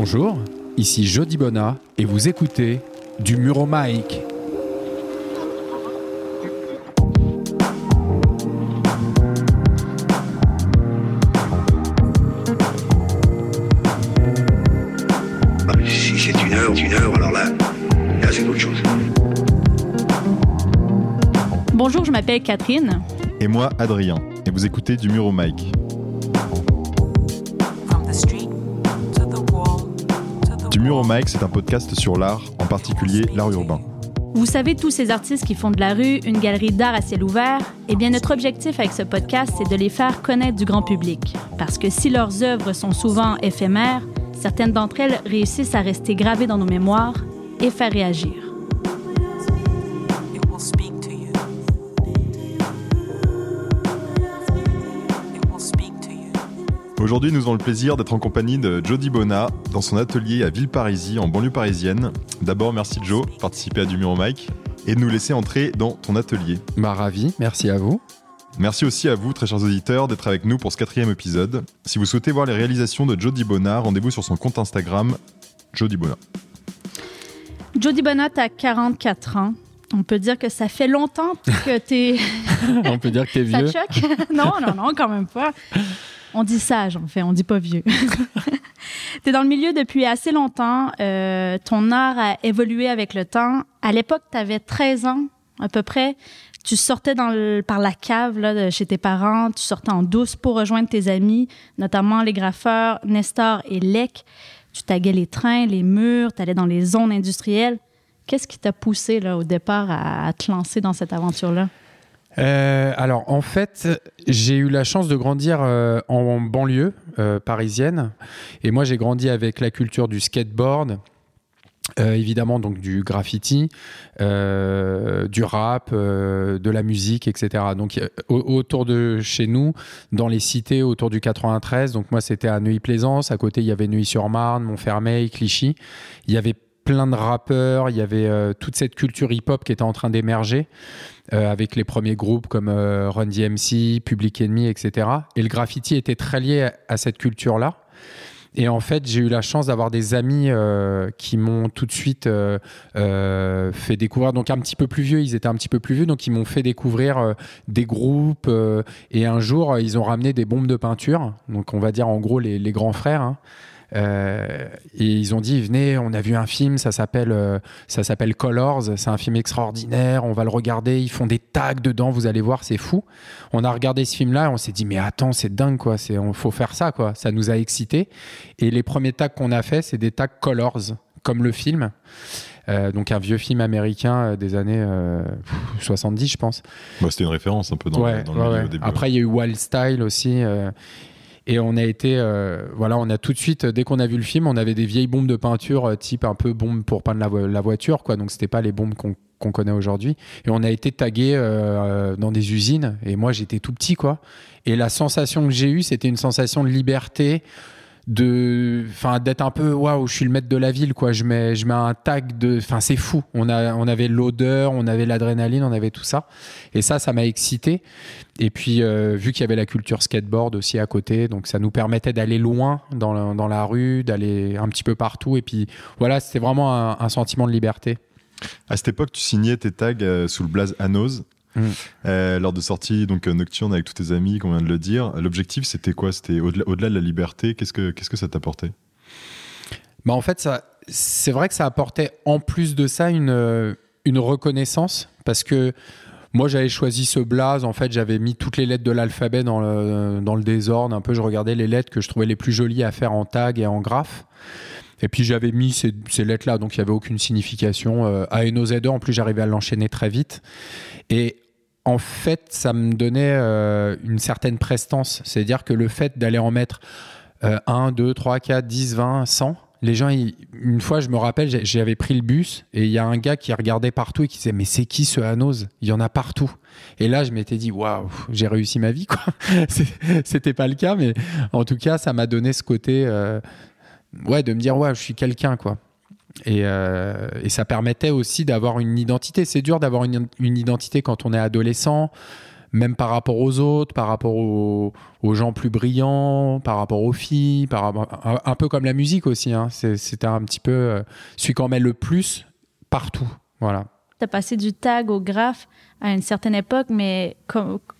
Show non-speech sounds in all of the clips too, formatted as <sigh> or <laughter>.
Bonjour, ici Jody Bona et vous écoutez du Muro Mike. Bah, si c'est une heure, une heure, alors là, là c'est autre chose. Bonjour, je m'appelle Catherine. Et moi, Adrien. Et vous écoutez du mur au mur c'est un podcast sur l'art, en particulier l'art urbain. Vous savez, tous ces artistes qui font de la rue une galerie d'art à ciel ouvert, eh bien, notre objectif avec ce podcast, c'est de les faire connaître du grand public. Parce que si leurs œuvres sont souvent éphémères, certaines d'entre elles réussissent à rester gravées dans nos mémoires et faire réagir. Aujourd'hui, nous avons le plaisir d'être en compagnie de Jody Bona dans son atelier à Villeparisis, en banlieue parisienne. D'abord, merci Joe de participer à du mur au mic et de nous laisser entrer dans ton atelier. Ma ravi, merci à vous. Merci aussi à vous, très chers auditeurs, d'être avec nous pour ce quatrième épisode. Si vous souhaitez voir les réalisations de Jody Bona, rendez-vous sur son compte Instagram, Jody Bona. Jody Bonat a 44 ans. On peut dire que ça fait longtemps que t'es... <laughs> On peut dire que t'es Ça vieux. te choque? <laughs> non, non, non, quand même pas. On dit sage, en fait, on dit pas vieux. <laughs> tu es dans le milieu depuis assez longtemps. euh, ton art a évolué avec le temps. À l'époque, tu avais 13 ans, à peu près. Tu sortais par la cave là, de chez tes parents. Tu sortais en douce pour rejoindre tes amis, notamment les graffeurs Nestor et Lec. Tu taguais les trains, les murs, tu allais dans les zones industrielles. Qu'est-ce qui t'a poussé là, au départ à, à te lancer dans cette aventure-là? Euh, alors en fait, j'ai eu la chance de grandir euh, en banlieue euh, parisienne et moi j'ai grandi avec la culture du skateboard. évidemment donc du graffiti, du rap, de la musique, etc. Donc au- autour de chez nous, dans les cités autour du 93, donc moi c'était à Neuilly-Plaisance, à côté il y avait Neuilly-sur-Marne, Montfermeil, Clichy, il y avait plein de rappeurs, il y avait euh, toute cette culture hip-hop qui était en train d'émerger euh, avec les premiers groupes comme euh, Run DMC, Public Enemy, etc. Et le graffiti était très lié à, cette culture-là. Et en fait, j'ai eu la chance d'avoir des amis qui m'ont tout de suite fait découvrir, donc un petit peu plus vieux, ils étaient un petit peu plus vieux, donc ils m'ont fait découvrir des groupes. et un jour, ils ont ramené des bombes de peinture, donc on va dire en gros les, les grands frères. hein. Euh, et ils ont dit venez, on a vu un film, ça s'appelle euh, ça s'appelle Colors, c'est un film extraordinaire, on va le regarder, ils font des tags dedans, vous allez voir, c'est fou. On a regardé ce film-là et on s'est dit mais attends, c'est dingue quoi, c'est on faut faire ça quoi, ça nous a excités. Et les premiers tags qu'on a fait, c'est des tags Colors, comme le film. Euh, donc un vieux film américain des années euh, pff, 70 je pense. Bah, C'était une référence un peu dans, Ouais, le, dans le ouais, milieu ouais. au début. Après, il y a eu Wild Style aussi. euh, et on a été, euh, voilà, on a tout de suite, dès qu'on a vu le film, on avait des vieilles bombes de peinture, euh, type un peu bombe pour peindre la, vo- la voiture, quoi. Donc, c'était pas les bombes qu'on qu'on connaît aujourd'hui. Et on a été tagué euh, dans des usines. Et moi, j'étais tout petit, quoi. Et la sensation que j'ai eue, c'était une sensation de liberté, de, enfin, d'être un peu, waouh, je suis le maître de la ville, quoi. Je mets, je mets un tag de, enfin, c'est fou. On a, on avait l'odeur, on avait l'adrénaline, on avait tout ça. Et ça, ça m'a excité. Et puis, euh, vu qu'il y avait la culture skateboard aussi à côté, donc ça nous permettait d'aller loin dans la, dans la rue, d'aller un petit peu partout. Et puis, voilà, c'était vraiment un, un sentiment de liberté. À cette époque, tu signais tes tags euh, sous le blaze Anos. Mm. Euh, lors de sorties donc euh, nocturnes avec tous tes amis, qu'on vient de le dire, l'objectif c'était quoi? C'était au-delà au-delà de la liberté. Qu'est-ce que qu'est-ce que ça t'apportait? Bah, en fait, ça, c'est vrai que ça apportait en plus de ça une, euh, une reconnaissance parce que moi j'avais choisi ce blaze. En fait, j'avais mis toutes les lettres de l'alphabet dans le, dans le désordre. Un peu, je regardais les lettres que je trouvais les plus jolies à faire en tag et en graphe. Et puis j'avais mis ces, ces lettres-là, donc il n'y avait aucune signification. Euh, A-N-O-Z-E, en plus j'arrivais à l'enchaîner très vite. Et en fait, ça me donnait euh, une certaine prestance. C'est-à-dire que le fait d'aller en mettre euh, 1, 2, 3, 4, 10, 20, 100, les gens, une fois, je me rappelle, j'avais pris le bus et il y a un gars qui regardait partout et qui disait Mais c'est qui ce Hanos? Il y en a partout. Et là, je m'étais dit Waouh, j'ai réussi ma vie, quoi. <laughs> C'était pas le cas, mais en tout cas, ça m'a donné ce côté, euh, de me dire Ouais, je suis quelqu'un, quoi. Et, euh, et ça permettait aussi d'avoir une identité. C'est dur d'avoir une, identité quand on est adolescent. même par rapport aux autres, par rapport aux, gens plus brillants, par rapport aux filles, par un, peu comme la musique aussi. hein. C'était un petit peu euh, celui qu'on met le plus partout. Voilà. Tu as passé du tag au graphe à une certaine époque, mais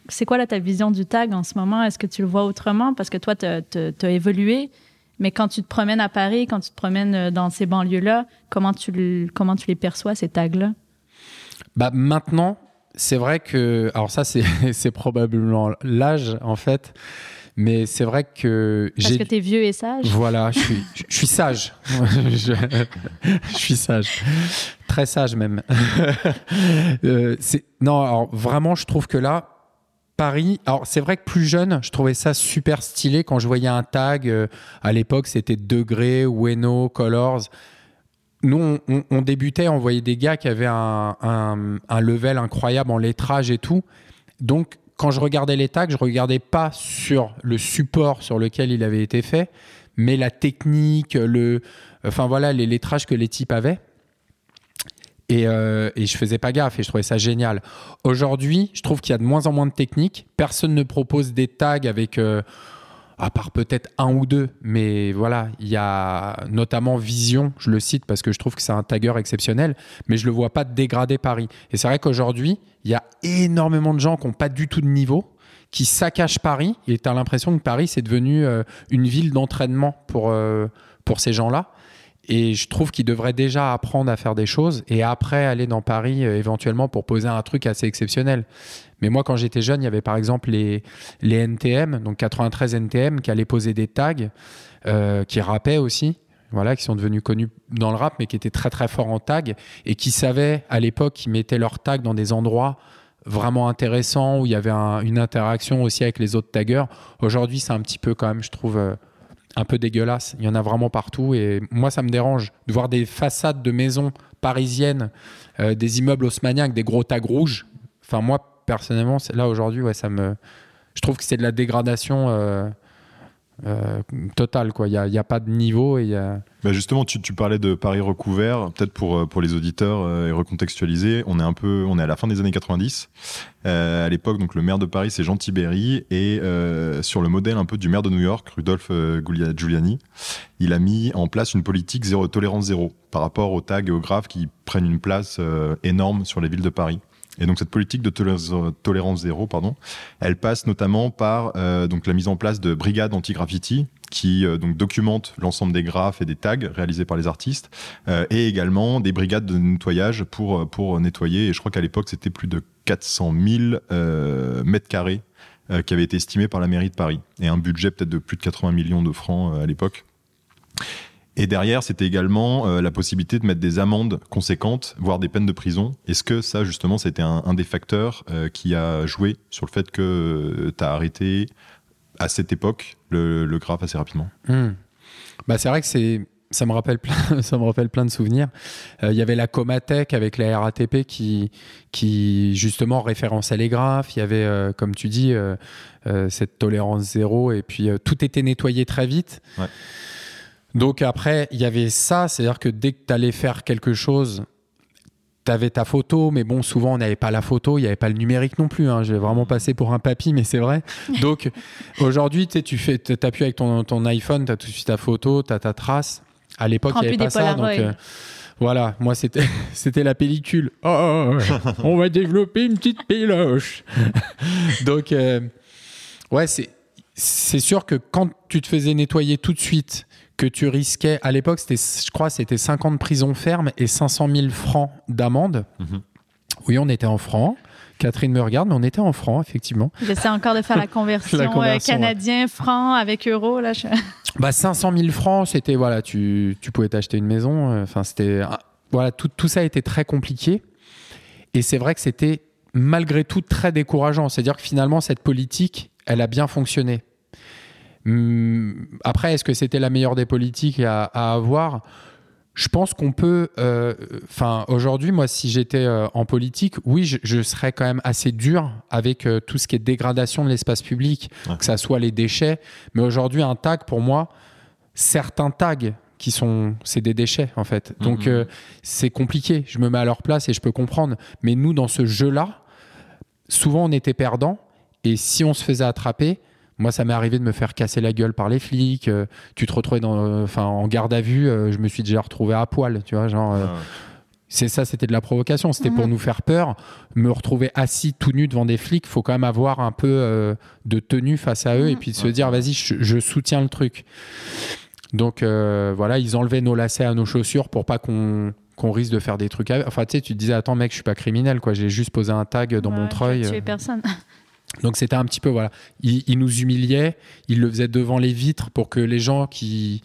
c'est quoi là, ta vision du tag en ce moment? Est-ce que tu le vois autrement? Parce que toi, tu as évolué, mais quand tu te promènes à Paris, quand tu te promènes euh, dans ces banlieues-là, comment, tu le- comment tu les perçois, ces tags-là? Bah maintenant, c'est vrai que, alors ça c'est <laughs> c'est probablement l'âge en fait, mais c'est vrai que Parce que tu es vieux et sage? Voilà, je suis, <laughs> je suis sage. <laughs> je, je suis sage. Très sage même. Euh, non, alors vraiment, je trouve que là, Paris, alors c'est vrai que plus jeune, je trouvais ça super stylé quand je voyais un tag. euh, à l'époque, c'était Degré, Ueno, Colors. Nous, on, débutait, on voyait des gars qui avaient un, un- un level incroyable en lettrage et tout. Donc, quand je regardais les tags, je regardais pas sur le support sur lequel il avait été fait, mais la technique, le, enfin voilà, les lettrages que les types avaient. Et, euh, et je faisais pas gaffe et je trouvais ça génial. Aujourd'hui, je trouve qu'il y a de moins en moins de techniques. Personne ne propose des tags avec, euh, à part peut-être un ou deux, mais voilà, il y a notamment Vision, je le cite parce que je trouve que c'est un tagger exceptionnel, mais je le vois pas dégrader Paris. Et c'est vrai qu'aujourd'hui, il y a énormément de gens qui n'ont pas du tout de niveau, qui saccagent Paris, et tu as l'impression que Paris, c'est devenu euh, une ville d'entraînement pour, euh, pour ces gens-là. Et je trouve qu'ils devraient déjà apprendre à faire des choses et après aller dans Paris euh, éventuellement pour poser un truc assez exceptionnel. Mais moi, quand j'étais jeune, il y avait par exemple les, les NTM, donc 93 NTM, qui allaient poser des tags, euh, qui rappaient aussi, voilà, qui sont devenus connus dans le rap, mais qui étaient très très forts en tag et qui savaient à l'époque qu'ils mettaient leurs tags dans des endroits vraiment intéressants où il y avait un- une interaction aussi avec les autres taggers. Aujourd'hui, c'est un petit peu quand même, je trouve. euh, un peu dégueulasse. Il y en a vraiment partout et moi ça me dérange de voir des façades de maisons parisiennes, euh, des immeubles haussmanniens avec des gros tags rouges. Enfin moi personnellement, là aujourd'hui, ouais, ça me, je trouve que c'est de la dégradation euh, quoi. Il y a, y a pas de niveau et y a... Bah justement, tu, parlais de Paris recouvert. Peut-être pour, euh, pour les auditeurs euh, et recontextualiser, on est un peu, on est à la fin des années 90. Euh, à l'époque, donc le maire de Paris, c'est Jean Tiberi, et sur le modèle un peu du maire de New York, Giulia- Giuliani, il a mis en place une politique zéro tolérance zéro par rapport aux tags et aux graphes qui prennent une place énorme sur les villes de Paris. Et donc cette politique de tolérance, zéro, pardon, elle passe notamment par euh, donc la mise en place de brigades anti-graffiti qui euh, donc documentent l'ensemble des graphes et des tags réalisés par les artistes, euh, et également des brigades de nettoyage pour pour nettoyer. Et je crois qu'à l'époque c'était plus de 400 000 euh, mètres carrés qui avaient été estimés par la mairie de Paris, et un budget peut-être de plus de 80 millions de francs à l'époque. Et derrière, c'était également euh, la possibilité de mettre des amendes conséquentes, voire des peines de prison. Est-ce que ça, justement, c'était un, un des facteurs euh, qui a joué sur le fait que tu as arrêté à cette époque le, le graphe assez rapidement? Hmm. Bah, c'est vrai que c'est ça me rappelle plein, <laughs> ça me rappelle plein de souvenirs. Euh, Il y avait la Comatec avec la RATP qui, qui justement référençait les graphes. Il y avait, euh, comme tu dis, euh, euh, cette tolérance zéro et puis euh, tout était nettoyé très vite. Ouais. Donc après, il y avait ça, c'est-à-dire que dès que tu allais faire quelque chose, tu avais ta photo, mais bon, souvent on n'avait pas la photo, il n'y avait pas le numérique non plus. Hein. J'ai vraiment passé pour un papy, mais c'est vrai. <laughs> Donc aujourd'hui, tu fais, t'appuies avec ton, ton iPhone, tu as tout de suite ta photo, tu as ta trace. À l'époque, il n'y avait pas ça. Donc, euh, voilà, moi, c'était, <laughs> c'était la pellicule. Oh, oh, oh, <laughs> on va développer une petite péloche. donc, euh, ouais, c'est, c'est sûr que quand tu te faisais nettoyer tout de suite, que tu risquais, à l'époque, c'était, je crois, c'était 5 ans de prison ferme et 500 000 francs d'amende. Mhm. Oui, on était en francs. Catherine me regarde, mais on était en francs, effectivement. J'essaie encore de faire la <laughs> conversion, La euh, ouais. canadien, franc avec euro. Là, je- <laughs> Bah 500 000 francs, c'était voilà, tu, tu pouvais t'acheter une maison. euh, Enfin, c'était ah, voilà, tout, tout ça était très compliqué. Et c'est vrai que c'était malgré tout très décourageant. C'est-à-dire que finalement, cette politique, elle a bien fonctionné. Hum, après, est-ce que c'était la meilleure des politiques à, à avoir? Je pense qu'on peut. euh, Enfin, aujourd'hui, moi, si j'étais euh, en politique, oui, je, je serais quand même assez dur avec euh, tout ce qui est dégradation de l'espace public, Ouais. que ça soit les déchets. Mais aujourd'hui, un tag, pour moi, certains tags qui sont c'est des déchets en fait donc Mhm. euh, c'est compliqué je me mets à leur place et je peux comprendre mais nous dans ce jeu là souvent on était perdant Et si on se faisait attraper, moi, ça m'est arrivé de me faire casser la gueule par les flics. euh, tu te retrouvais dans, euh, enfin, en garde à vue. euh, je me suis déjà retrouvé à poil, tu vois, genre. euh, Ah. c'est ça, c'était de la provocation. C'était pour Mhm. nous faire peur. Me retrouver assis tout nu devant des flics, faut quand même avoir un peu euh, de tenue face à eux et Mhm. puis de se dire, vas-y, je, je soutiens le truc. Donc euh, voilà, ils enlevaient nos lacets à nos chaussures pour pas qu'on qu'on risque de faire des trucs. avec. Enfin, tu sais, tu te disais, attends, mec, je suis pas criminel, quoi. J'ai juste posé un tag dans Ouais, Montreuil. Tu euh. personne. Donc c'était un petit peu, voilà. Ils nous humiliaient, ils le faisaient devant les vitres pour que les gens qui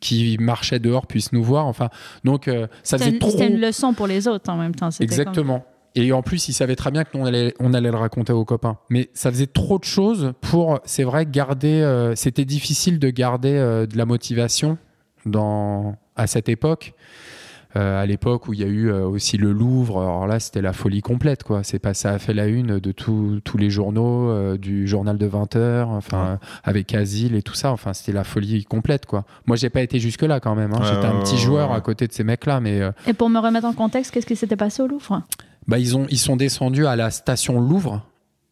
qui marchaient dehors puissent nous voir. Enfin, donc euh, ça C'était faisait une, trop. c'était une leçon pour les autres en même temps. Comme- Exactement. Et en plus, ils savaient très bien que nous, on allait, on allait le raconter aux copains. Mais ça faisait trop de choses pour, c'est vrai, garder. euh, C'était difficile de garder euh, de la motivation dans, à cette époque. Euh, à l'époque où il y a eu euh, aussi le Louvre, alors là c'était la folie complète quoi. C'est pas ça a fait la une de tous tous les journaux, euh, du journal de 20 heures, enfin avec Asile et tout ça. Enfin c'était la folie complète quoi. Moi j'ai pas été jusque là quand même. hein. Ouais, J'étais un petit ouais, joueur ouais. à côté de ces mecs là, mais euh, Et pour me remettre en contexte, qu'est-ce qui s'était passé au Louvre? bah, ils, ont, ils sont descendus à la station Louvre.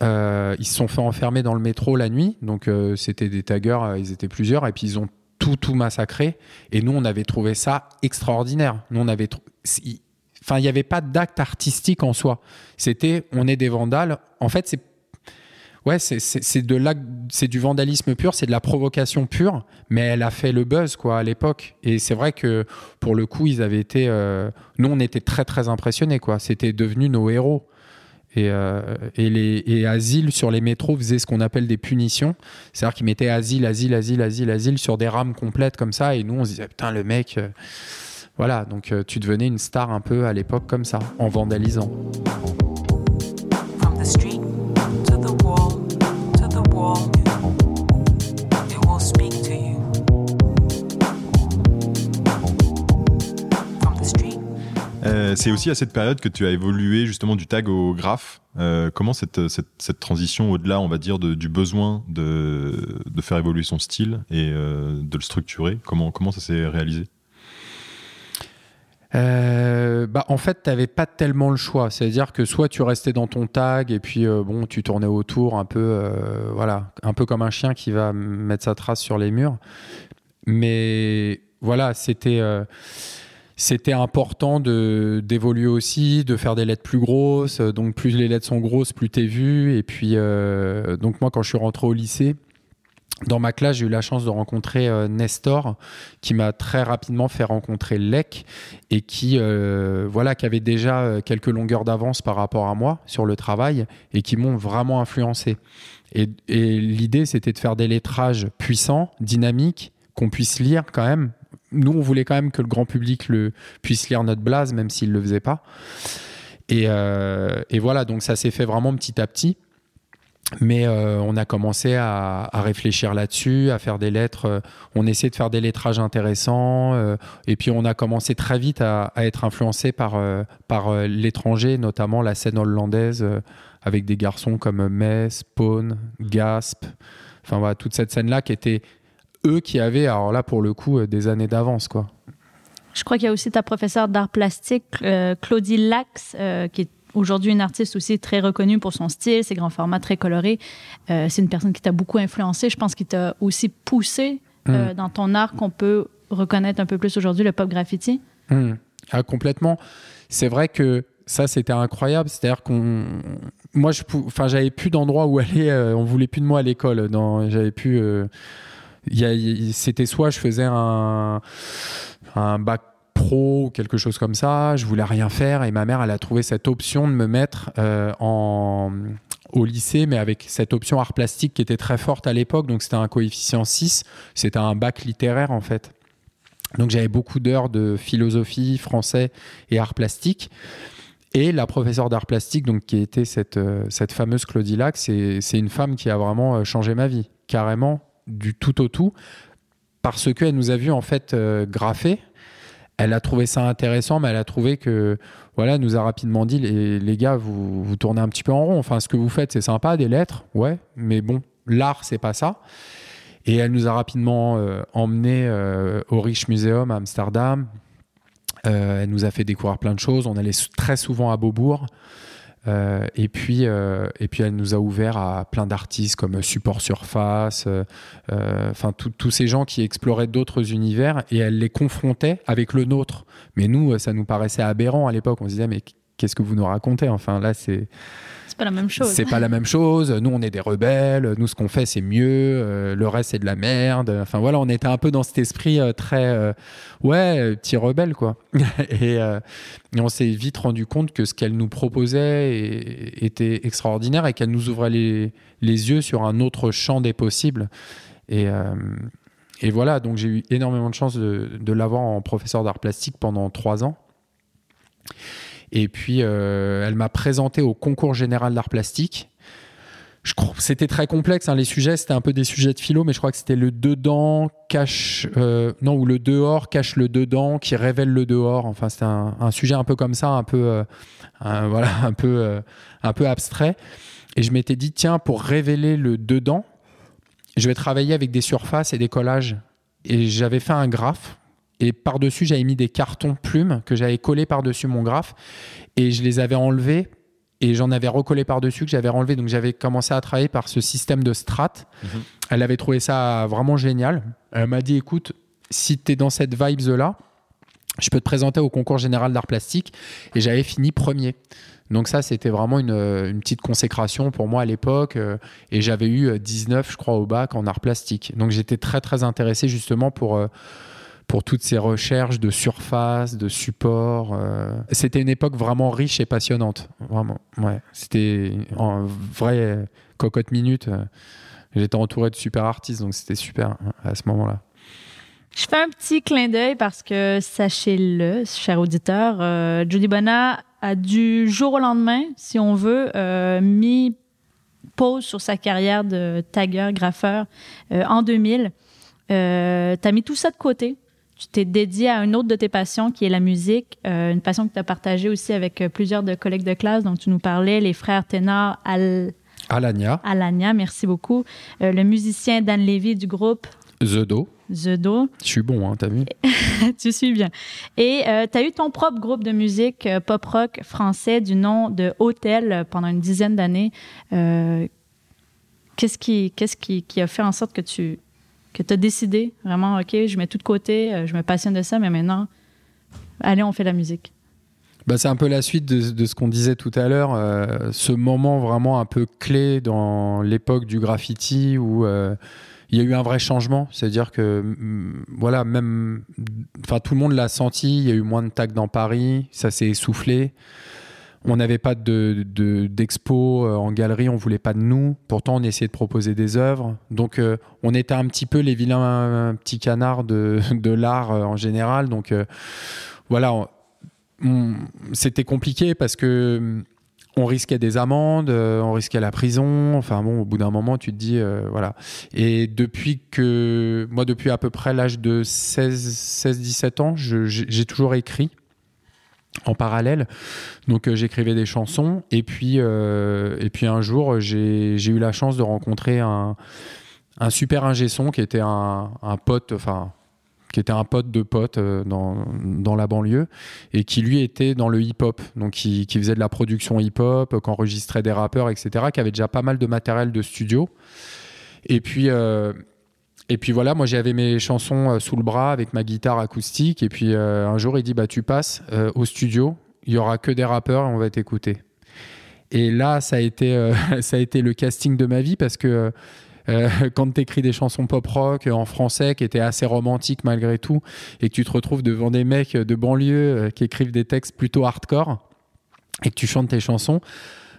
Euh, ils se sont fait enfermer dans le métro la nuit. Donc, euh, c'était des taggers, euh, ils étaient plusieurs. Et puis, ils ont tout, tout massacré. Et nous, on avait trouvé ça extraordinaire. Nous, on avait. Enfin, il n'y avait pas d'acte artistique en soi. C'était, on est des vandales. En fait, c'est. Ouais, c'est- de c'est du vandalisme pur, c'est de la provocation pure, mais elle a fait le buzz quoi à l'époque. Et c'est vrai que pour le coup, ils avaient été, euh, nous on était très très impressionnés quoi. C'était devenu nos héros. Et, euh, et, les, et Asile sur les métros faisait ce qu'on appelle des punitions. C'est-à-dire qu'ils mettaient Asile, Asile, Asile, Asile, Asile sur des rames complètes comme ça. Et nous on se disait putain le mec. euh, voilà, donc euh, tu devenais une star un peu à l'époque comme ça, en vandalisant. C'est aussi à cette période que tu as évolué justement du tag au graphe. Euh, comment cette, cette, transition au-delà, on va dire, du besoin de, de faire évoluer son style et euh, de le structurer, comment, comment ça s'est réalisé? Euh, bah, en fait, tu n'avais pas tellement le choix. C'est-à-dire que soit tu restais dans ton tag et puis bon, tu tournais autour un peu, voilà, un peu comme un chien qui va mettre sa trace sur les murs. Mais voilà, c'était c'était important de d'évoluer aussi, de faire des lettres plus grosses. Donc plus les lettres sont grosses, plus t'es vu. Et puis euh, donc moi, quand je suis rentré au lycée. Dans ma classe, j'ai eu la chance de rencontrer euh, Nestor, qui m'a très rapidement fait rencontrer Lec, et qui euh, voilà qui avait déjà euh, quelques longueurs d'avance par rapport à moi sur le travail et qui m'ont vraiment influencé. Et, et l'idée c'était de faire des lettrages puissants, dynamiques, qu'on puisse lire quand même. Nous on voulait quand même que le grand public le puisse lire notre blase même s'il le faisait pas. Et, euh, et voilà donc ça s'est fait vraiment petit à petit. Mais euh, on a commencé à, réfléchir là-dessus, à faire des lettres. euh, on essayait de faire des lettrages intéressants. et puis on a commencé très vite à, être influencé par, par l'étranger, notamment la scène hollandaise, avec des garçons comme Metz, Pawn, Gasp. Enfin voilà, toute cette scène-là qui était eux qui avaient, alors là pour le coup, euh, des années d'avance. quoi. Je crois qu'il y a aussi ta professeure d'art plastique, euh, Claudie Lax, euh, qui est aujourd'hui une artiste aussi très reconnue pour son style, ses grands formats très colorés. Euh, c'est une personne qui t'a beaucoup influencé. Je pense qu'il t'a aussi poussé euh, dans ton art qu'on peut reconnaître un peu plus aujourd'hui, le pop graffiti. Hmm. Ah, complètement. C'est vrai que ça, c'était incroyable. C'est-à-dire qu'on. Moi, je pou- enfin, j'avais plus d'endroit où aller. on voulait plus de moi à l'école. Dans... J'avais plus. C'était soit je faisais un, bac pro ou quelque chose comme ça. Je voulais rien faire. Et ma mère, elle a trouvé cette option de me mettre euh, en au lycée, mais avec cette option art plastique qui était très forte à l'époque. Donc, c'était un coefficient 6. C'était un bac littéraire, en fait. Donc j'avais beaucoup d'heures de philosophie, français et art plastique. Et la professeure d'art plastique, donc qui était cette, euh, cette fameuse Claudie Lac, c'est c'est une femme qui a vraiment euh, changé ma vie, carrément du tout au tout, parce qu'elle nous a vu en fait euh, graffer. Elle a trouvé ça intéressant, mais elle a trouvé que, voilà, elle nous a rapidement dit, les, les gars, vous, vous tournez un petit peu en rond. Enfin, ce que vous faites, c'est sympa, des lettres, ouais, mais bon, l'art, c'est pas ça. Et elle nous a rapidement euh, emmenés euh, au Rich Museum à Amsterdam. Elle nous a fait découvrir plein de choses. On allait très souvent à Beaubourg. Euh, et, puis, euh, et puis, elle nous a ouvert à plein d'artistes comme Support Surface, euh, enfin, tous ces gens qui exploraient d'autres univers et elle les confrontait avec le nôtre. Mais nous, ça nous paraissait aberrant à l'époque. On se disait, mais qu'est-ce que vous nous racontez? Enfin, là, c'est. La même chose. C'est pas la même chose. Nous, on est des rebelles. Nous, ce qu'on fait, c'est mieux. Euh, le reste, c'est de la merde. Enfin, voilà, on était un peu dans cet esprit euh, très. euh, ouais, petit rebelle, quoi. <laughs> et, on s'est vite rendu compte que ce qu'elle nous proposait était extraordinaire et qu'elle nous ouvrait les, yeux sur un autre champ des possibles. Et. voilà, donc j'ai eu énormément de chance de l'avoir en professeur d'art plastique pendant trois ans. Et puis, euh, elle m'a présenté au concours général d'art plastique. C'était très complexe, hein, les sujets, c'était un peu des sujets de philo, mais je crois que c'était le dedans cache, euh, non, ou le dehors cache le dedans qui révèle le dehors. Enfin, c'était un, sujet un peu comme ça, un peu, euh, <laughs> voilà, un peu, un peu abstrait. Et je m'étais dit, tiens, pour révéler le dedans, je vais travailler avec des surfaces et des collages. Et j'avais fait un graphe. Et par-dessus, j'avais mis des cartons plumes que j'avais collés par-dessus mon graphe. Et je les avais enlevés et j'en avais recollé par-dessus que j'avais enlevé. Donc j'avais commencé à travailler par ce système de strat. Elle avait trouvé ça vraiment génial. Elle m'a dit écoute, si tu es dans cette vibe-là, je peux te présenter au concours général d'art plastique. Et j'avais fini premier. Donc ça, c'était vraiment une, une petite consécration pour moi à l'époque. euh, Et j'avais eu euh, 19, je crois, au bac en art plastique. Donc j'étais très, très intéressé justement pour... pour toutes ces recherches de surface, de support. euh. C'était une époque vraiment riche et passionnante. Vraiment. Ouais. C'était en vraie cocotte minute. euh. J'étais entouré de super artistes, donc c'était super à ce moment-là. Je fais un petit clin d'œil parce que, sachez-le, cher auditeur, euh, Judy Bona a du jour au lendemain, si on veut, euh, mis pause sur sa carrière de tagueur, graffeur euh, en 2000. Euh, tu as mis tout ça de côté. Tu t'es dédié à une autre de tes passions qui est la musique, euh, une passion que tu as partagée aussi avec euh, plusieurs de collègues de classe dont tu nous parlais, les frères Ténard Al Alania, Alania, merci beaucoup, euh, le musicien Dan Levy du groupe The Do. The Do. Je suis bon, hein, t'as vu? <laughs> Tu suis bien. Et tu as eu ton propre groupe de musique euh, pop-rock français du nom de Hotel euh, pendant une dizaine d'années. Euh, qu'est-ce qui, qu'est-ce qui, qui a fait en sorte que tu que as décidé vraiment, OK, je mets tout de côté, euh, je me passionne de ça, mais maintenant, allez, on fait la musique. Bah, c'est un peu la suite de, ce qu'on disait tout à l'heure, euh, ce moment vraiment un peu clé dans l'époque du graffiti où euh, il y a eu un vrai changement. C'est-à-dire que, voilà, même, enfin, tout le monde l'a senti. Il y a eu moins de tags dans Paris, ça s'est essoufflé. On n'avait pas de, de- d'expo euh, en galerie, on voulait pas de nous. Pourtant, on essayait de proposer des œuvres. Donc, euh, on était un petit peu les vilains euh, petits canards de, <laughs> de l'art en général. Donc, voilà, c'était compliqué parce que on risquait des amendes, on risquait la prison. Enfin bon, au bout d'un moment, tu te dis voilà. Et depuis que moi, depuis à peu près l'âge de 16-17 ans, j'ai toujours écrit en parallèle. Donc euh, j'écrivais des chansons et puis euh, et puis un jour j'ai eu la chance de rencontrer un super ingé son qui était un, pote, enfin qui était un pote de pote euh, dans, la banlieue et qui lui était dans le hip-hop, donc qui, faisait de la production hip-hop, qui enregistrait des rappeurs, etc., qui avait déjà pas mal de matériel de studio. Et puis, et puis voilà, moi j'avais mes chansons euh, sous le bras avec ma guitare acoustique. Et puis euh, un jour il dit bah tu passes euh, au studio, il y aura que des rappeurs et on va t'écouter. Et là ça a été <laughs> ça a été le casting de ma vie parce que <laughs> quand tu écris des chansons pop rock en français qui étaient assez romantiques malgré tout et que tu te retrouves devant des mecs de banlieue qui écrivent des textes plutôt hardcore et que tu chantes tes chansons,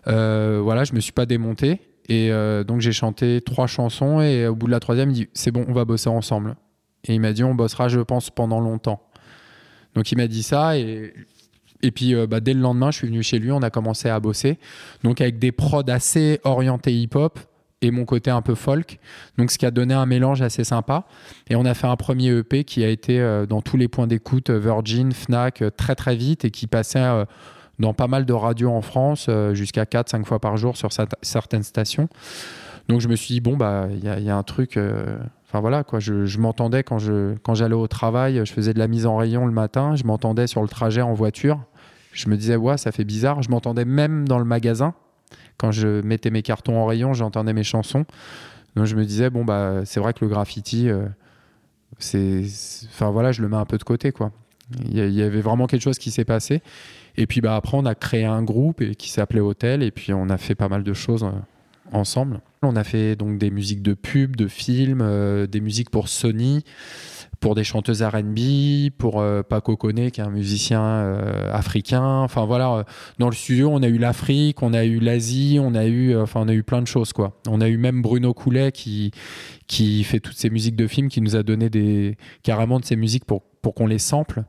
voilà, je me suis pas démonté. Et euh, donc j'ai chanté trois chansons et au bout de la troisième, il dit c'est bon, on va bosser ensemble. Et il m'a dit on bossera, je pense, pendant longtemps. Donc il m'a dit ça et et puis euh, bah, dès le lendemain, je suis venu chez lui, on a commencé à bosser. Donc avec des prods assez orientés hip-hop et mon côté un peu folk. Donc ce qui a donné un mélange assez sympa. Et on a fait un premier EP qui a été euh, dans tous les points d'écoute, euh, Virgin, Fnac, euh, très très vite et qui passait euh, dans pas mal de radios en France, euh, jusqu'à 4-5 fois par jour sur cer- certaines stations. Donc je me suis dit, bon, bah il y, a- un truc... euh, Enfin voilà, quoi, je, m'entendais quand je quand j'allais au travail, je faisais de la mise en rayon le matin, je m'entendais sur le trajet en voiture je me disais, ouais, ça fait bizarre. Je m'entendais même dans le magasin. Quand je mettais mes cartons en rayon, j'entendais mes chansons. Donc je me disais, bon, bah, c'est vrai que le graffiti, euh, c'est. Enfin voilà, je le mets un peu de côté, quoi. Il y avait vraiment quelque chose qui s'est passé. Et puis bah, après, on a créé un groupe et, qui s'appelait Hôtel. Et puis on a fait pas mal de choses euh, ensemble. On a fait donc des musiques de pub, de films, euh, des musiques pour Sony, pour des chanteuses R&B, pour euh, Paco Koné, qui est un musicien euh, africain. Enfin voilà, euh, dans le studio, on a eu l'Afrique, on a eu l'Asie, on a eu, enfin on a eu plein de choses quoi. On a eu même Bruno Coulet qui qui fait toutes ces musiques de films, qui nous a donné des carrément de ces musiques pour pour qu'on les sample.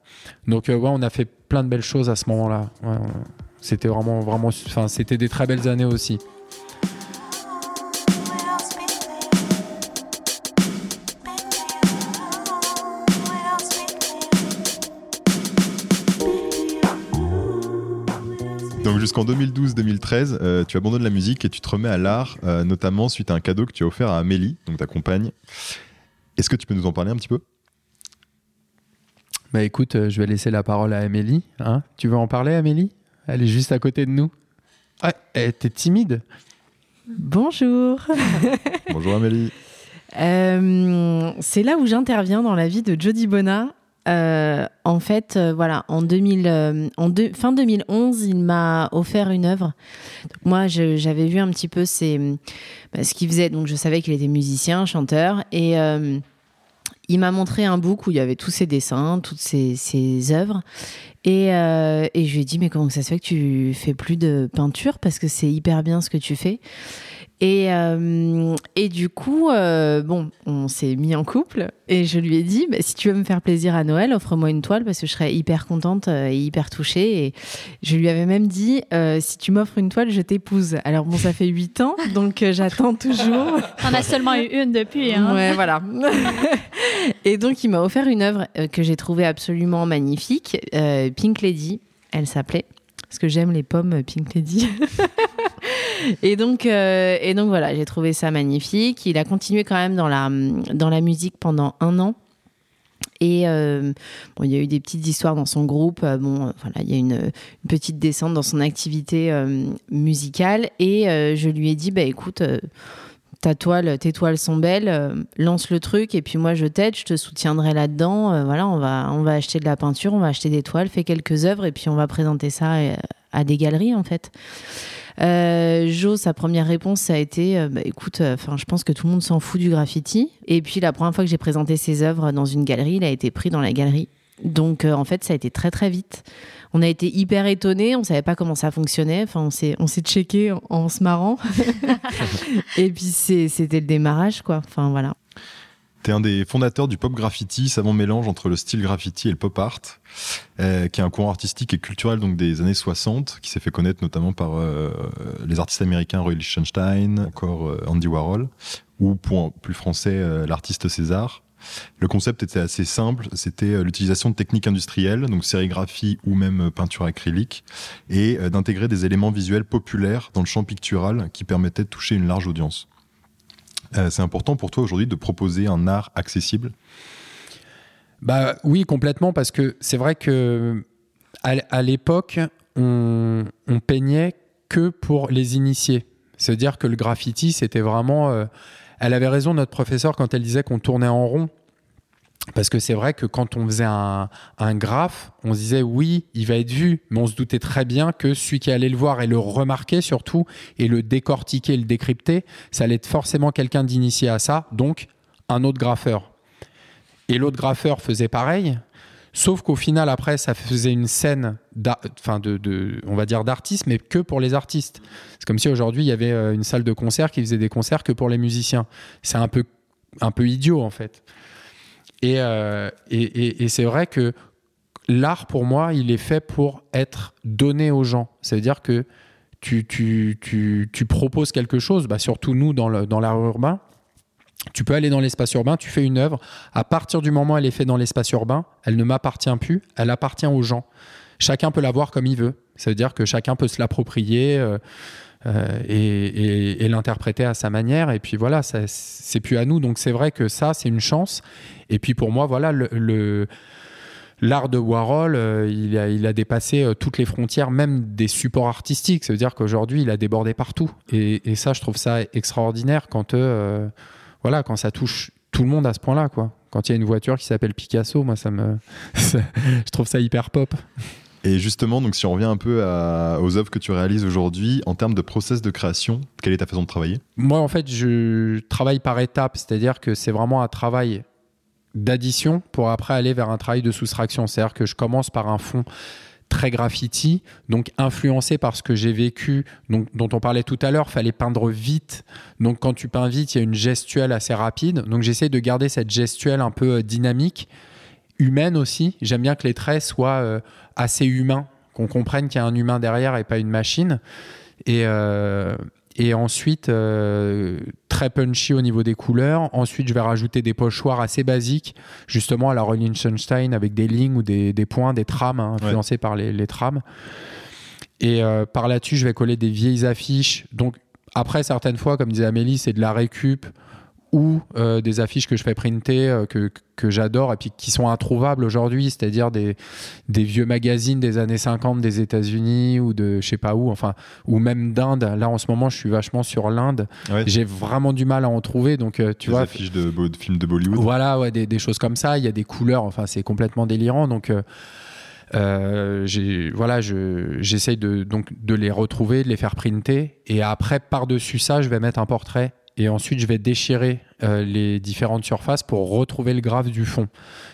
Donc ouais, on a fait plein de belles choses à ce moment-là. C'était vraiment vraiment, enfin c'était des très belles années aussi. Jusqu'en 2012-2013, euh, tu abandonnes la musique et tu te remets à l'art, euh, notamment suite à un cadeau que tu as offert à Amélie, donc ta compagne. Est-ce que tu peux nous en parler un petit peu? Bah écoute, euh, je vais laisser la parole à Amélie. Hein tu veux en parler, Amélie? Elle est juste à côté de nous. Ah, eh, t'es timide Bonjour. Bonjour Amélie. <laughs> Euh, c'est là où j'interviens dans la vie de Jody Bona. Euh, en fait, euh, voilà, en, 2000, euh, deux- fin 2011, il m'a offert une œuvre. Moi, j'avais vu un petit peu bah, ce qu'il faisait. Donc, je savais qu'il était musicien, chanteur. Et il m'a montré un book où il y avait tous ses dessins, toutes ses, œuvres. Et, et je lui ai dit, mais comment ça se fait que tu fais plus de peinture? Parce que c'est hyper bien ce que tu fais. Et, euh, et du coup, euh, bon, on s'est mis en couple et je lui ai dit, bah, si tu veux me faire plaisir à Noël, offre-moi une toile parce que je serais hyper contente euh, et hyper touchée. Et je lui avais même dit, euh, si tu m'offres une toile, je t'épouse. Alors bon, ça fait huit ans, donc j'attends toujours. <laughs> On a seulement eu une depuis. Hein? Ouais, voilà. <laughs> et donc, il m'a offert une œuvre que j'ai trouvée absolument magnifique, Pink Lady, elle s'appelait. Parce que j'aime les pommes Pink Lady. <laughs> et, donc, euh, et donc, voilà, j'ai trouvé ça magnifique. Il a continué quand même dans la, dans la musique pendant un an. Et euh, bon, il y a eu des petites histoires dans son groupe. Euh, Bon, voilà, il y a une, une petite descente dans son activité musicale. Et je lui ai dit, bah écoute, ta toile, tes toiles sont belles, lance le truc et puis moi je t'aide, je te soutiendrai là-dedans. Voilà, on va, on va acheter de la peinture, on va acheter des toiles, fais quelques œuvres et puis on va présenter ça à des galeries en fait. Euh, Jo, sa première réponse, ça a été euh, bah, écoute, enfin, je pense que tout le monde s'en fout du graffiti. Et puis la première fois que j'ai présenté ses œuvres dans une galerie, il a été pris dans la galerie. Donc euh, en fait, ça a été très très vite. On a été hyper étonnés, on savait pas comment ça fonctionnait. Enfin, on s'est on s'est checké en, en se marrant. <laughs> Et puis c'était le démarrage quoi. Enfin voilà. Tu es un des fondateurs du pop graffiti, savant mélange entre le style graffiti et le pop art, euh, qui est un courant artistique et culturel donc des années 60, qui s'est fait connaître notamment par euh, les artistes américains Roy Lichtenstein, encore euh, Andy Warhol, ou pour plus français, euh, l'artiste César. Le concept était assez simple, c'était euh, l'utilisation de techniques industrielles, donc sérigraphie ou même peinture acrylique, et d'intégrer des éléments visuels populaires dans le champ pictural qui permettaient de toucher une large audience. Euh, c'est important pour toi aujourd'hui de proposer un art accessible? Bah oui, complètement, parce que c'est vrai que à, l'époque, on, on peignait que pour les initiés. C'est-à-dire que le graffiti, c'était vraiment. euh, elle avait raison, notre professeur, quand elle disait qu'on tournait en rond. Parce que c'est vrai que quand on faisait un, un graphe, on se disait oui, il va être vu, mais on se doutait très bien que celui qui allait le voir et le remarquer surtout, et le décortiquer, le décrypter, ça allait être forcément quelqu'un d'initié à ça, donc un autre graffeur. Et l'autre graffeur faisait pareil, sauf qu'au final, après, ça faisait une scène, enfin on va dire d'artistes, mais que pour les artistes. C'est comme si aujourd'hui, il y avait euh, une salle de concert qui faisait des concerts que pour les musiciens. C'est un peu, un peu idiot, en fait. Et, euh, et, et- et c'est vrai que l'art, pour moi, il est fait pour être donné aux gens. Ça veut dire que tu, tu, tu, tu proposes quelque chose, bah, surtout nous dans le- dans l'art urbain. Tu peux aller dans l'espace urbain, tu fais une œuvre. À partir du moment où elle est faite dans l'espace urbain, elle ne m'appartient plus, elle appartient aux gens. Chacun peut la voir comme il veut. Ça veut dire que chacun peut se l'approprier euh, euh, et, l'interpréter à sa manière. Et puis voilà, c'est plus à nous. Donc c'est vrai que ça, c'est une chance. Et puis pour moi, voilà, l'art de Warhol, euh, il, a, dépassé euh, toutes les frontières, même des supports artistiques. Ça veut dire qu'aujourd'hui, il a débordé partout. Et, ça, je trouve ça extraordinaire quand, voilà, quand ça touche tout le monde à ce point-là. Quand il y a une voiture qui s'appelle Picasso, moi, ça me, <laughs> je trouve ça hyper pop. Et justement, donc si on revient un peu aux œuvres que tu réalises aujourd'hui, en termes de process de création, quelle est ta façon de travailler? Moi, en fait, je travaille par étapes, c'est-à-dire que c'est vraiment un travail d'addition pour après aller vers un travail de soustraction. C'est-à-dire que je commence par un fond très graffiti, donc influencé par ce que j'ai vécu, dont on parlait tout à l'heure, fallait peindre vite. Donc quand tu peins vite, il y a une gestuelle assez rapide. Donc j'essaie de garder cette gestuelle un peu euh, dynamique, humaine aussi. J'aime bien que les traits soient euh, assez humains, qu'on comprenne qu'il y a un humain derrière et pas une machine. Et, euh, et ensuite, euh, très punchy au niveau des couleurs. Ensuite, je vais rajouter des pochoirs assez basiques, justement à la Rolling Sunstein, avec des lignes ou des, des points, des trames, hein, influencés par les, les trames. Et euh, par là-dessus, je vais coller des vieilles affiches. Donc, après, certaines fois, comme disait Amélie, c'est de la récup ou euh, des affiches que je fais printer, euh, que, que j'adore, et puis qui sont introuvables aujourd'hui, c'est-à-dire des, des vieux magazines des années 50 des États-Unis ou de je sais pas où, enfin, ou même d'Inde. Là, en ce moment, je suis vachement sur l'Inde. Ouais. J'ai vraiment du mal à en trouver, donc euh, tu Des vois. affiches de, de films de Bollywood Voilà, ouais, des, des choses comme ça. Il y a des couleurs, enfin, c'est complètement délirant. Donc, euh, euh, j'ai- voilà, je- j'essaye de, donc, de les retrouver, de les faire printer. Et après, par-dessus ça, je vais mettre un portrait. Et ensuite, je vais déchirer euh, les différentes surfaces pour retrouver le graphe du fond.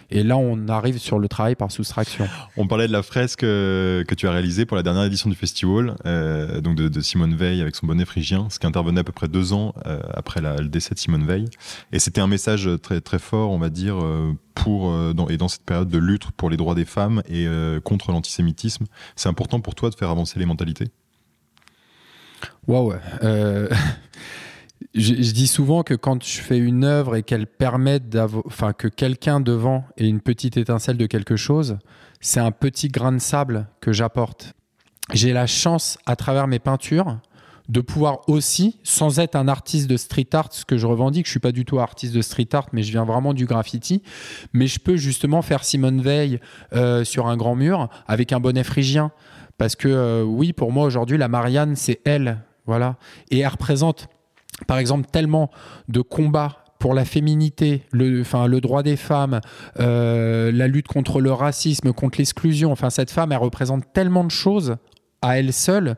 Et là, on arrive sur le travail par soustraction. On parlait de la fresque euh, que tu as réalisée pour la dernière édition du festival, euh, donc de, de Simone Veil avec son bonnet phrygien, ce qui intervenait à peu près deux ans après la- le décès de Simone Veil. Et c'était un message très très fort, on va dire, pour dans, et dans cette période de lutte pour les droits des femmes et contre l'antisémitisme. C'est important pour toi de faire avancer les mentalités? Waouh. <laughs> je, dis souvent que quand je fais une œuvre et qu'elle permet d'avoir, enfin que quelqu'un devant ait une petite étincelle de quelque chose, c'est un petit grain de sable que j'apporte. J'ai la chance, à travers mes peintures, de pouvoir aussi, sans être un artiste de street art, ce que je revendique, je suis pas du tout artiste de street art, mais je viens vraiment du graffiti, mais je peux justement faire Simone Veil euh, sur un grand mur avec un bonnet phrygien. Parce que euh, oui, pour moi aujourd'hui, la Marianne, c'est elle. Voilà. Et elle représente, par exemple, tellement de combats pour la féminité, le, enfin, le droit des femmes, euh, la lutte contre le racisme, contre l'exclusion. Enfin, cette femme, elle représente tellement de choses à elle seule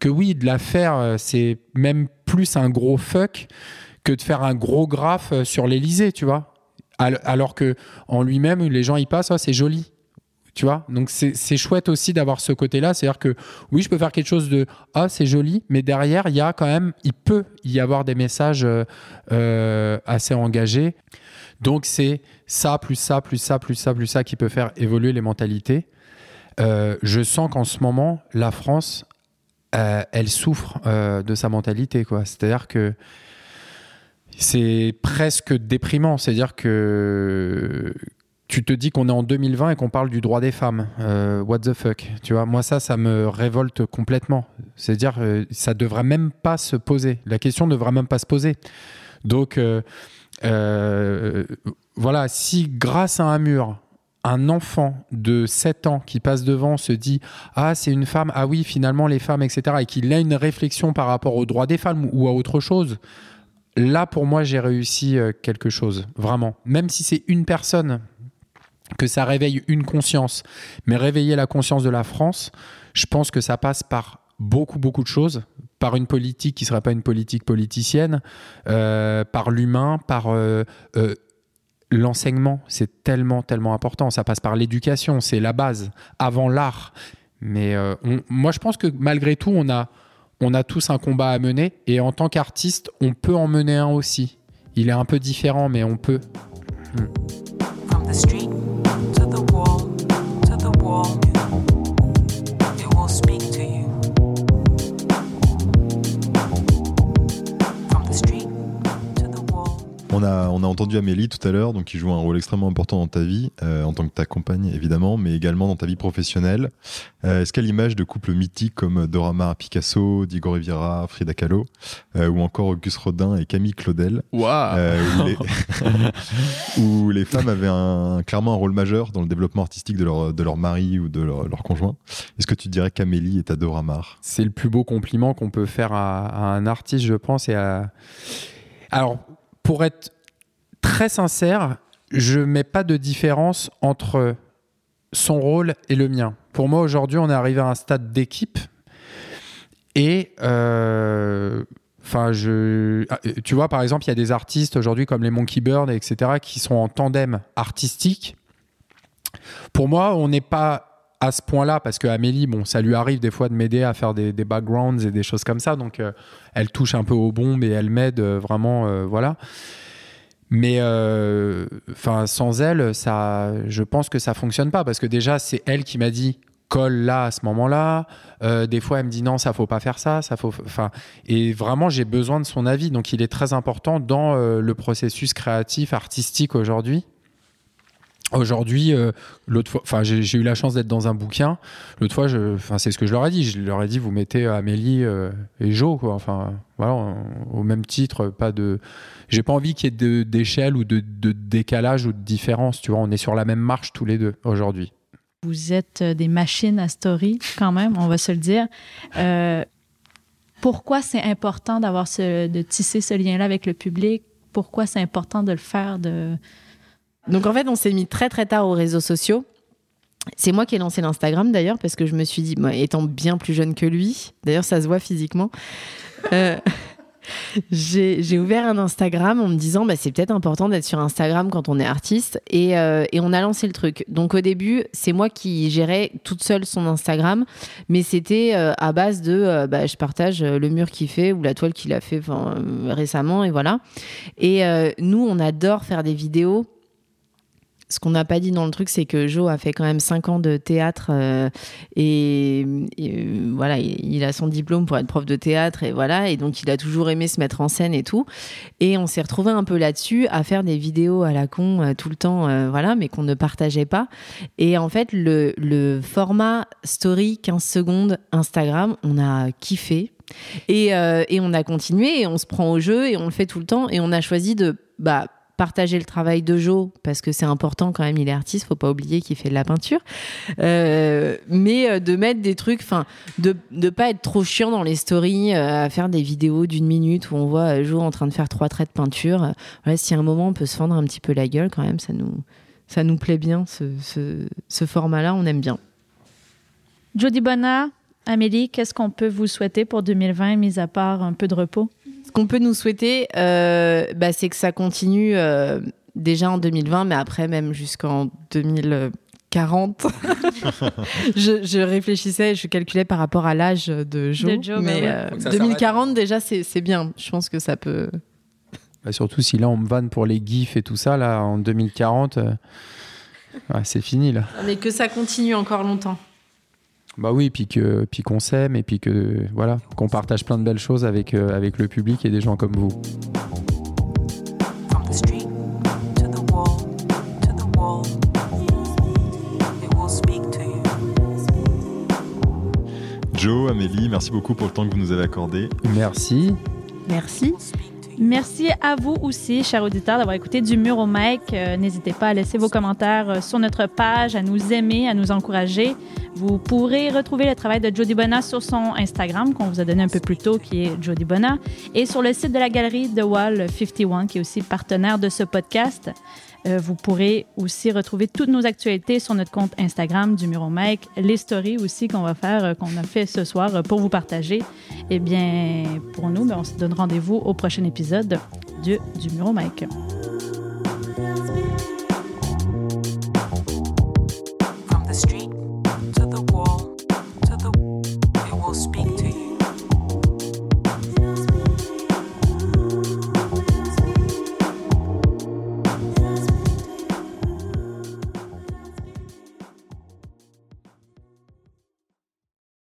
que oui, de la faire, euh, c'est même plus un gros fuck que de faire un gros graphe euh, sur l'Elysée, tu vois. Al- Alors que en lui-même, les gens y passent, c'est joli. Tu vois, donc c'est c'est chouette aussi d'avoir ce côté-là. C'est-à-dire que oui, je peux faire quelque chose de ah c'est joli, mais derrière il y a quand même, il peut y avoir des messages euh, euh, assez engagés. Donc c'est ça plus ça plus ça plus ça plus ça qui peut faire évoluer les mentalités. Euh, je sens qu'en ce moment la France, elle souffre de sa mentalité quoi. C'est-à-dire que c'est presque déprimant. C'est-à-dire que tu te dis qu'on est en 2020 et qu'on parle du droit des femmes. Euh, what the fuck Tu vois, moi ça, ça me révolte complètement. C'est-à-dire, euh, ça devrait même pas se poser. La question ne devrait même pas se poser. Donc, euh, euh, voilà, si grâce à un mur, un enfant de 7 ans qui passe devant se dit Ah, c'est une femme, ah oui, finalement, les femmes, etc., et qu'il a une réflexion par rapport aux droits des femmes ou à autre chose, là, pour moi, j'ai réussi quelque chose, vraiment. Même si c'est une personne, que ça réveille une conscience, mais réveiller la conscience de la France, je pense que ça passe par beaucoup, beaucoup de choses, par une politique qui ne serait pas une politique politicienne, euh, par l'humain, par euh, euh, l'enseignement. C'est tellement, tellement important. Ça passe par l'éducation, c'est la base, avant l'art. Mais moi, je pense que malgré tout, on a, on a tous un combat à mener, et en tant qu'artiste, on peut en mener un aussi. Il est un peu différent, mais on peut. From On a, on a entendu Amélie tout à l'heure, donc qui joue un rôle extrêmement important dans ta vie, euh, en tant que ta compagne évidemment, mais également dans ta vie professionnelle. Euh, Est-ce qu'à l'image de couples mythiques comme Dora Maar Picasso, Diego Rivera, Frida Kahlo, euh, ou encore Auguste Rodin et Camille Claudel, euh, où, les... <laughs> où les femmes avaient un, clairement un rôle majeur dans le développement artistique de leur, de leur mari ou de leur, leur conjoint, est-ce que tu dirais qu'Amélie est à Dora Maar C'est le plus beau compliment qu'on peut faire à, à un artiste, je pense. Et à... Alors, pour être très sincère, je mets pas de différence entre son rôle et le mien. Pour moi, aujourd'hui, on est arrivé à un stade d'équipe. Et, euh, ah, tu vois, par exemple, il y a des artistes aujourd'hui comme les Monkey Bird, etc., qui sont en tandem artistique. Pour moi, on n'est pas à ce point-là parce que Amélie, bon, ça lui arrive des fois de m'aider à faire des, backgrounds et des choses comme ça. Donc, euh, elle touche un peu aux bombes et elle m'aide euh, vraiment, euh, voilà. Mais sans elle, ça, je pense que ça fonctionne pas parce que déjà, c'est elle qui m'a dit colle là à ce moment-là. Des fois, elle me dit non, ça faut pas faire ça, ça faut. Et vraiment, j'ai besoin de son avis. Donc, il est très important dans le processus créatif, artistique aujourd'hui. Aujourd'hui, euh, l'autre fois, enfin, j'ai eu la chance d'être dans un bouquin. L'autre fois, enfin, c'est ce que je leur ai dit. Je leur ai dit, vous mettez Amélie euh, et Jo, quoi. Enfin, voilà, au même titre, pas de. J'ai pas envie qu'il y ait d'échelle ou de, de décalage ou de différence. Tu vois, on est sur la même marche tous les deux aujourd'hui. Vous êtes euh, des machines à story, quand même, on va se le dire. Pourquoi c'est important d'avoir de tisser ce lien-là avec le public? Pourquoi c'est important de le faire? Donc en fait, on s'est mis très très tard aux réseaux sociaux. C'est moi qui ai lancé l'Instagram d'ailleurs parce que je me suis dit, moi, étant bien plus jeune que lui, d'ailleurs ça se voit physiquement, euh, <laughs> j'ai ouvert un Instagram en me disant, bah, c'est peut-être important d'être sur Instagram quand on est artiste et, euh, et on a lancé le truc. Donc au début, c'est moi qui gérais toute seule son Instagram, mais c'était euh, à base de, bah, je partage le mur qu'il fait ou la toile qu'il a fait récemment et voilà. Et nous, on adore faire des vidéos ce qu'on n'a pas dit dans le truc, c'est que Joe a fait quand même 5 ans de théâtre euh, et, euh, voilà, il, a son diplôme pour être prof de théâtre et voilà, et donc il a toujours aimé se mettre en scène et tout. Et on s'est retrouvé un peu là-dessus à faire des vidéos à la con euh, tout le temps, voilà, mais qu'on ne partageait pas. Et en fait, le, format story 15 secondes Instagram, on a kiffé. Et, et on a continué et on se prend au jeu et on le fait tout le temps et on a choisi de bah, partager le travail de Joe parce que c'est important quand même il est artiste faut pas oublier qu'il fait de la peinture. Euh, mais euh, de mettre des trucs enfin de de pas être trop chiant dans les stories euh, à faire des vidéos d'une minute où on voit Joe en train de faire trois traits de peinture. Voilà si à un moment on peut se fendre un petit peu la gueule quand même ça nous ça nous plaît bien ce, ce, ce format là on aime bien. Jody Bona, Amélie, qu'est-ce qu'on peut vous souhaiter pour 2020, mis à part un peu de repos? Ce qu'on peut nous souhaiter, euh, bah, c'est que ça continue euh, déjà en 2020, mais après même jusqu'en 2040. <laughs> je, je réfléchissais, je calculais par rapport à l'âge de Joe. De Joe, bah mais ouais. euh, 2040, déjà, c'est c'est bien. Je pense que ça peut. Bah, surtout si là on me vanne pour les gifs et tout ça, là en 2040, euh, ouais, c'est fini là. Mais que ça continue encore longtemps. Bah oui, puis que puis qu'on s'aime et puis que voilà, qu'on partage plein de belles choses avec euh, avec le public et des gens comme vous. From the street to the wall, to the wall, it will speak to you. Joe, Amélie, merci beaucoup pour le temps que vous nous avez accordé. Merci. Merci. Merci à vous aussi, chers auditeurs, d'avoir écouté du mur au mic. Euh, N'hésitez pas à laisser vos commentaires euh, sur notre page, à nous aimer, à nous encourager. Vous pourrez retrouver le travail de Jody Bona sur son Instagram, qu'on vous a donné un peu plus tôt, qui est Jody Bona, et sur le site de la galerie The Wall 51, qui est aussi partenaire de ce podcast. Euh, vous pourrez aussi retrouver toutes nos actualités sur notre compte Instagram du Mur au mic, les stories aussi qu'on va faire, euh, qu'on a fait ce soir euh, pour vous partager. Eh bien, pour nous, ben, on se donne rendez-vous au prochain épisode de, du Mur au mic.